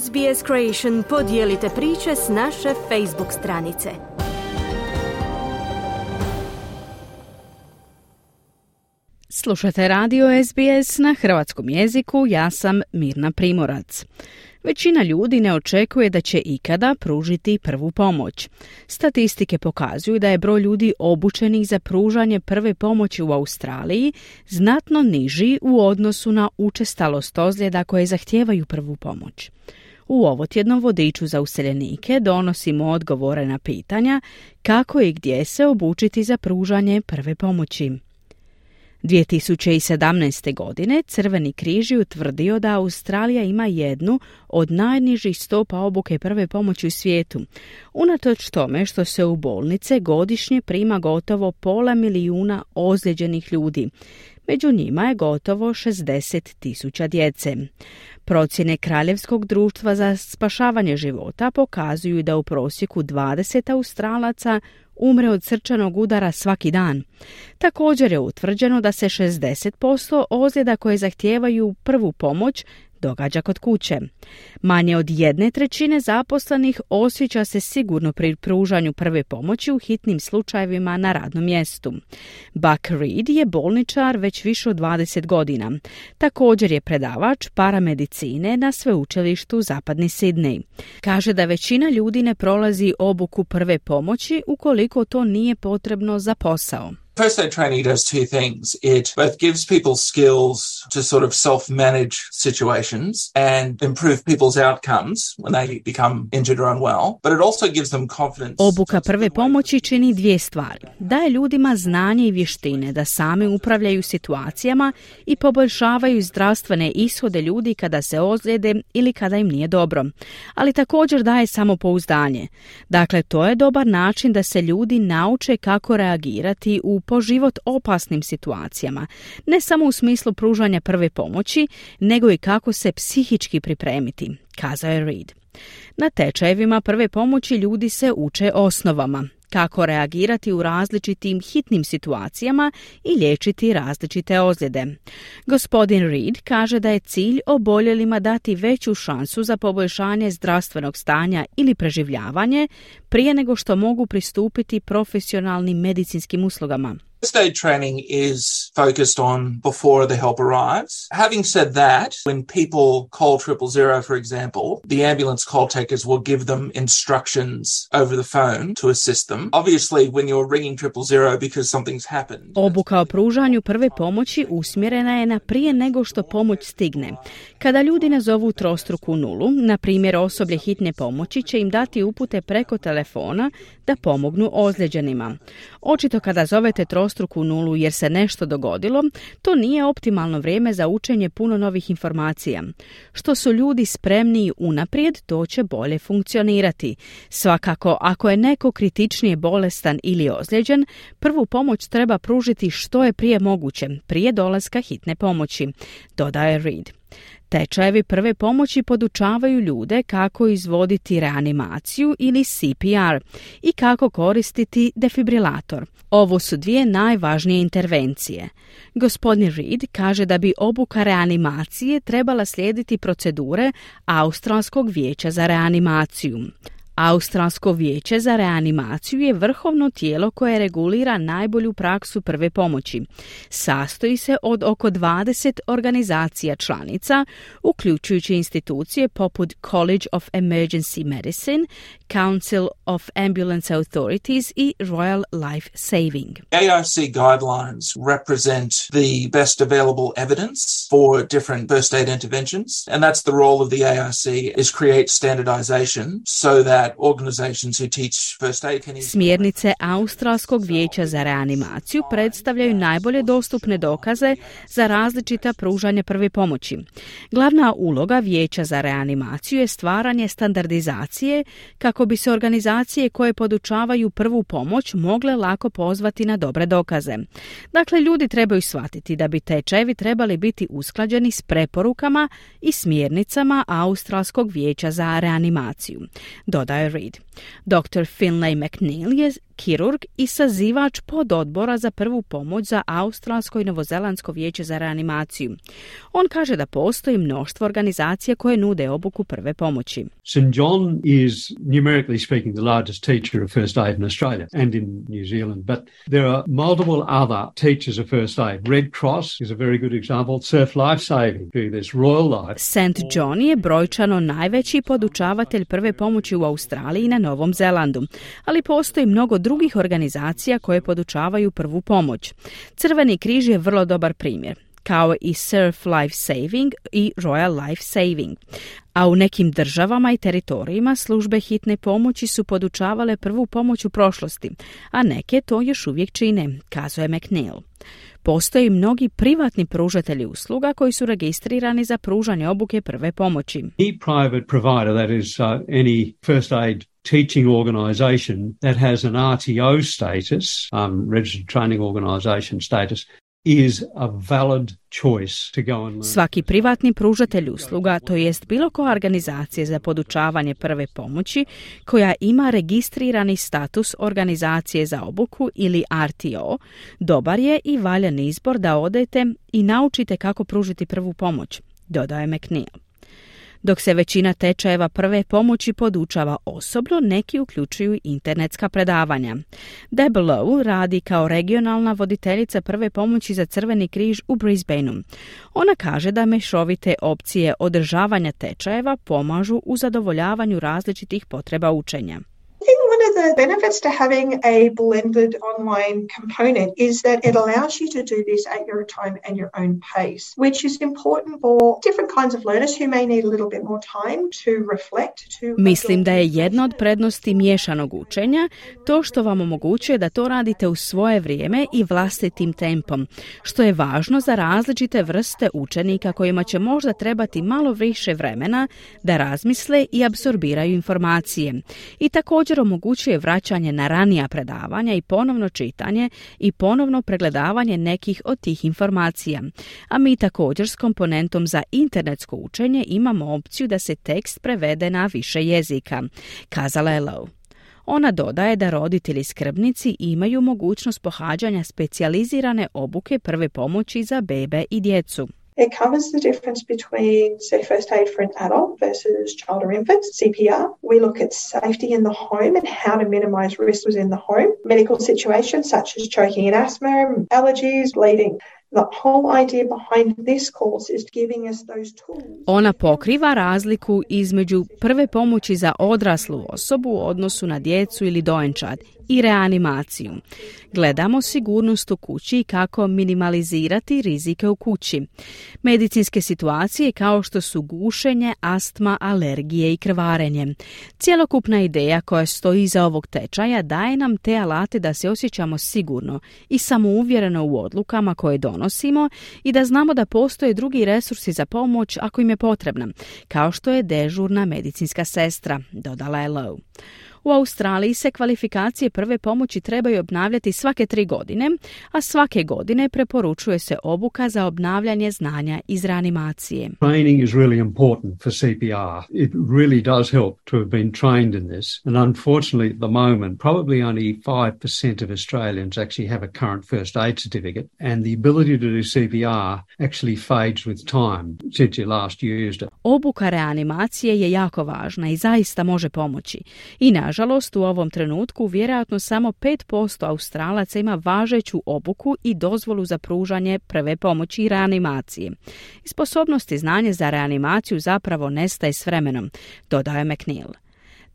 SBS Creation podijelite priče s naše Facebook stranice. Slušate radio SBS na hrvatskom jeziku, ja sam Mirna Primorac. Većina ljudi ne očekuje da će ikada pružiti prvu pomoć. Statistike pokazuju da je broj ljudi obučenih za pružanje prve pomoći u Australiji znatno niži u odnosu na učestalost ozljeda koje zahtijevaju prvu pomoć. U ovotjednom vodiču za useljenike donosimo odgovore na pitanja kako i gdje se obučiti za pružanje prve pomoći. 2017. godine Crveni križ je utvrdio da Australija ima jednu od najnižih stopa obuke prve pomoći u svijetu. Unatoč tome što se u bolnice godišnje prima gotovo pola milijuna ozlijeđenih ljudi. Među njima je gotovo 60 tisuća djece. Procjene Kraljevskog društva za spašavanje života pokazuju da u prosjeku 20 Australaca umre od srčanog udara svaki dan. Također je utvrđeno da se 60% ozljeda koje zahtijevaju prvu pomoć događa kod kuće. Manje od jedne trećine zaposlenih osjeća se sigurno pri pružanju prve pomoći u hitnim slučajevima na radnom mjestu. Buck Reed je bolničar već više od 20 godina. Također je predavač paramedicine na sveučilištu Zapadni Sidney. Kaže da većina ljudi ne prolazi obuku prve pomoći ukoliko to nije potrebno za posao. First aid training does two things. It both gives people skills to sort of self-manage situations and improve people's outcomes when they become injured or unwell, but it also gives them confidence. Obuka prve pomoći čini dvije stvari. Daje ljudima znanje i vještine da sami upravljaju situacijama i poboljšavaju zdravstvene ishode ljudi kada se ozljede ili kada im nije dobro. Ali također daje samopouzdanje. Dakle, to je dobar način da se ljudi nauče kako reagirati u po život opasnim situacijama, ne samo u smislu pružanja prve pomoći, nego i kako se psihički pripremiti, kazao je Reed. Na tečajevima prve pomoći ljudi se uče osnovama, kako reagirati u različitim hitnim situacijama i liječiti različite ozljede. Gospodin Reed kaže da je cilj oboljelima dati veću šansu za poboljšanje zdravstvenog stanja ili preživljavanje prije nego što mogu pristupiti profesionalnim medicinskim uslugama. First aid training is focused on before the help arrives. Having said that, when people call triple zero, for example, the ambulance call takers will give them instructions over the phone to assist them. Obviously, when you're ringing triple zero because something's happened. Obuka o pružanju prve pomoći usmjerena je na prije nego što pomoć stigne. Kada ljudi nazovu trostruku nulu, na primjer osoblje hitne pomoći će im dati upute preko telefona da pomognu ozlijeđenima. Očito kada zovete trostruku nulu jer se nešto dogodilo, to nije optimalno vrijeme za učenje puno novih informacija. Što su ljudi spremniji unaprijed, to će bolje funkcionirati. Svakako, ako je neko kritičnije bolestan ili ozlijeđen, prvu pomoć treba pružiti što je prije moguće, prije dolaska hitne pomoći, dodaje Reed. Tečajevi prve pomoći podučavaju ljude kako izvoditi reanimaciju ili CPR i kako koristiti defibrilator. Ovo su dvije najvažnije intervencije. Gospodin Reed kaže da bi obuka reanimacije trebala slijediti procedure Australskog vijeća za reanimaciju. Australsko vijeće za reanimaciju je vrhovno tijelo koje regulira najbolju praksu prve pomoći. Sastoji se od oko 20 organizacija članica, uključujući institucije poput College of Emergency Medicine, Council of Ambulance Authorities i Royal Life Saving. AIC guidelines represent the best available evidence for different first aid interventions, and that's the role of the AIC is create standardization so that Smjernice Australskog vijeća za reanimaciju predstavljaju najbolje dostupne dokaze za različita pružanja prve pomoći. Glavna uloga vijeća za reanimaciju je stvaranje standardizacije kako bi se organizacije koje podučavaju prvu pomoć mogle lako pozvati na dobre dokaze. Dakle, ljudi trebaju shvatiti da bi tečajevi trebali biti usklađeni s preporukama i smjernicama Australskog vijeća za reanimaciju. Dodaje Reed. Dr. Finlay McNeil je kirurg i sazivač pododbora za prvu pomoć za Australsko i Novozelandsko vijeće za reanimaciju. On kaže da postoji mnoštvo organizacija koje nude obuku prve pomoći. St. John is numerically speaking the largest teacher of first aid in Australia and in New Zealand, but there are multiple other teachers of first aid. Red Cross is a very good example. Surf Life Saving, there's Royal Life. St. John je brojčano najveći podučavatelj prve pomoći u Australiji i na Novom Zelandu, ali postoji mnogo drugih organizacija koje podučavaju prvu pomoć. Crveni križ je vrlo dobar primjer kao i Surf Life Saving i Royal Life Saving. A u nekim državama i teritorijima službe hitne pomoći su podučavale prvu pomoć u prošlosti, a neke to još uvijek čine, kazuje McNeil. Postoji mnogi privatni pružatelji usluga koji su registrirani za pružanje obuke prve pomoći. Any private provider, that is uh, any first aid teaching organisation that has an RTO status, um, registered training organisation status, is a valid choice to go and learn. Svaki privatni pružatelj usluga, to jest bilo koja organizacija za podučavanje prve pomoći koja ima registrirani status organizacije za obuku ili RTO, dobar je i valjan izbor da odete i naučite kako pružiti prvu pomoć, dodaje McNeil. Dok se većina tečajeva prve pomoći podučava osobno, neki uključuju internetska predavanja. Deb Lowe radi kao regionalna voditeljica prve pomoći za Crveni križ u Brisbaneu. Ona kaže da mešovite opcije održavanja tečajeva pomažu u zadovoljavanju različitih potreba učenja. One of the benefits to having a blended online component is that it allows you to do this at your time and your own pace, which is important for different kinds of learners who may need a little bit more time to reflect. To Mislim da je jedna od prednosti miješanog učenja to što vam omogućuje da to radite u svoje vrijeme i vlastitim tempom, što je važno za različite vrste učenika kojima će možda trebati malo više vremena da razmisle i apsorbiraju informacije. I također omogućuje vraćanje na ranija predavanja i ponovno čitanje i ponovno pregledavanje nekih od tih informacija. A mi također s komponentom za internetsko učenje imamo opciju da se tekst prevede na više jezika, kazala je Lowe. Ona dodaje da roditelji skrbnici imaju mogućnost pohađanja specijalizirane obuke prve pomoći za bebe i djecu. It covers the difference between, say, first aid for an adult versus child or infant, CPR. We look at safety in the home and how to minimise risks within the home. Medical situations such as choking and asthma, allergies, bleeding. The whole idea behind this course is giving us those tools. Ona pokriva razliku između prve pomoći za odraslu osobu u odnosu na djecu ili dojenčad i reanimaciju. Gledamo sigurnost u kući i kako minimalizirati rizike u kući. Medicinske situacije kao što su gušenje, astma, alergije i krvarenje. Cjelokupna ideja koja stoji iza ovog tečaja daje nam te alate da se osjećamo sigurno i samouvjereno u odlukama koje donosimo i da znamo da postoje drugi resursi za pomoć ako im je potrebna, kao što je dežurna medicinska sestra, dodala je Lowe. U Australiji se kvalifikacije prve pomoći trebaju obnavljati svake tri godine, a svake godine preporučuje se obuka za obnavljanje znanja iz reanimacije. Training is really important for CPR. It really does help to have been trained in this. And unfortunately, at the moment, probably only 5% of Australians actually have a current first aid certificate. And the ability to do CPR actually fades with time since you last used it. Obuka reanimacije je jako važna i zaista može pomoći. I nažalost, u ovom trenutku vjerojatno samo 5% Australaca ima važeću obuku i dozvolu za pružanje prve pomoći i reanimacije. I sposobnost i znanje za reanimaciju zapravo nestaje s vremenom, dodaje McNeil.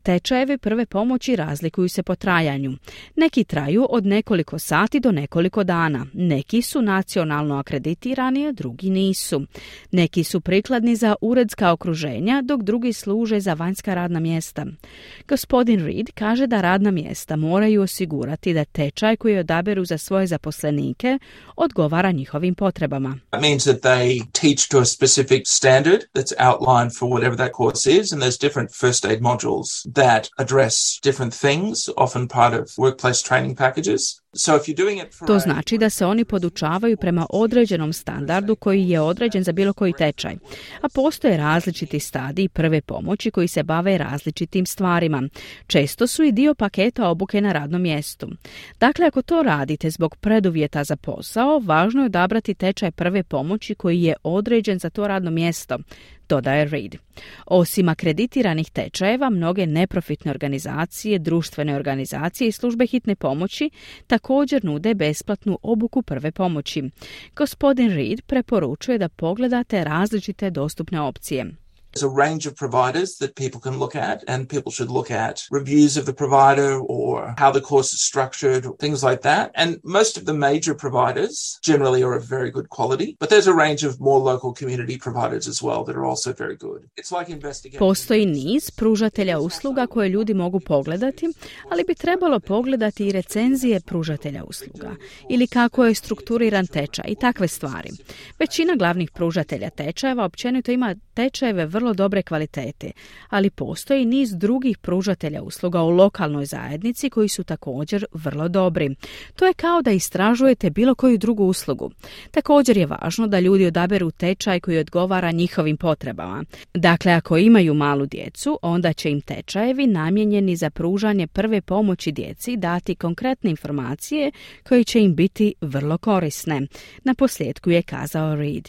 Tečajevi prve pomoći razlikuju se po trajanju. Neki traju od nekoliko sati do nekoliko dana. Neki su nacionalno akreditirani, a drugi nisu. Neki su prikladni za uredska okruženja, dok drugi služe za vanjska radna mjesta. Gospodin Reed kaže da radna mjesta moraju osigurati da tečaj koji odaberu za svoje zaposlenike odgovara njihovim potrebama. Means that they teach to a specific standard that's outlined for whatever that course is, and there's different first aid modules that address different things, often part of workplace training packages. To znači da se oni podučavaju prema određenom standardu koji je određen za bilo koji tečaj, a postoje različiti stadiji prve pomoći koji se bave različitim stvarima. Često su i dio paketa obuke na radnom mjestu. Dakle, ako to radite zbog preduvjeta za posao, važno je odabrati tečaj prve pomoći koji je određen za to radno mjesto dodaje Reid. Osim akreditiranih tečajeva, mnoge neprofitne organizacije, društvene organizacije i službe hitne pomoći također nude besplatnu obuku prve pomoći. Gospodin Reid preporučuje da pogledate različite dostupne opcije. There's a range of providers that people can look at, and people should look at reviews of the provider or how the course is structured, things like that. And most of the major providers generally are of very good quality, but there's a range of more local community providers as well that are also very good. It's like investigating. Postoji niz pružatelja usluga koje ljudi mogu pogledati, ali bi trebalo pogledati i recenzije pružatelja usluga ili kako je strukturiran tečaj i takve stvari. Većina glavnih pružatelja tečajeva općenito ima tečajeve vrlo dobre kvalitete, ali postoji niz drugih pružatelja usluga u lokalnoj zajednici koji su također vrlo dobri. To je kao da istražujete bilo koju drugu uslugu. Također je važno da ljudi odaberu tečaj koji odgovara njihovim potrebama. Dakle, ako imaju malu djecu, onda će im tečajevi namijenjeni za pružanje prve pomoći djeci dati konkretne informacije koje će im biti vrlo korisne. Na posljedku je kazao Reed.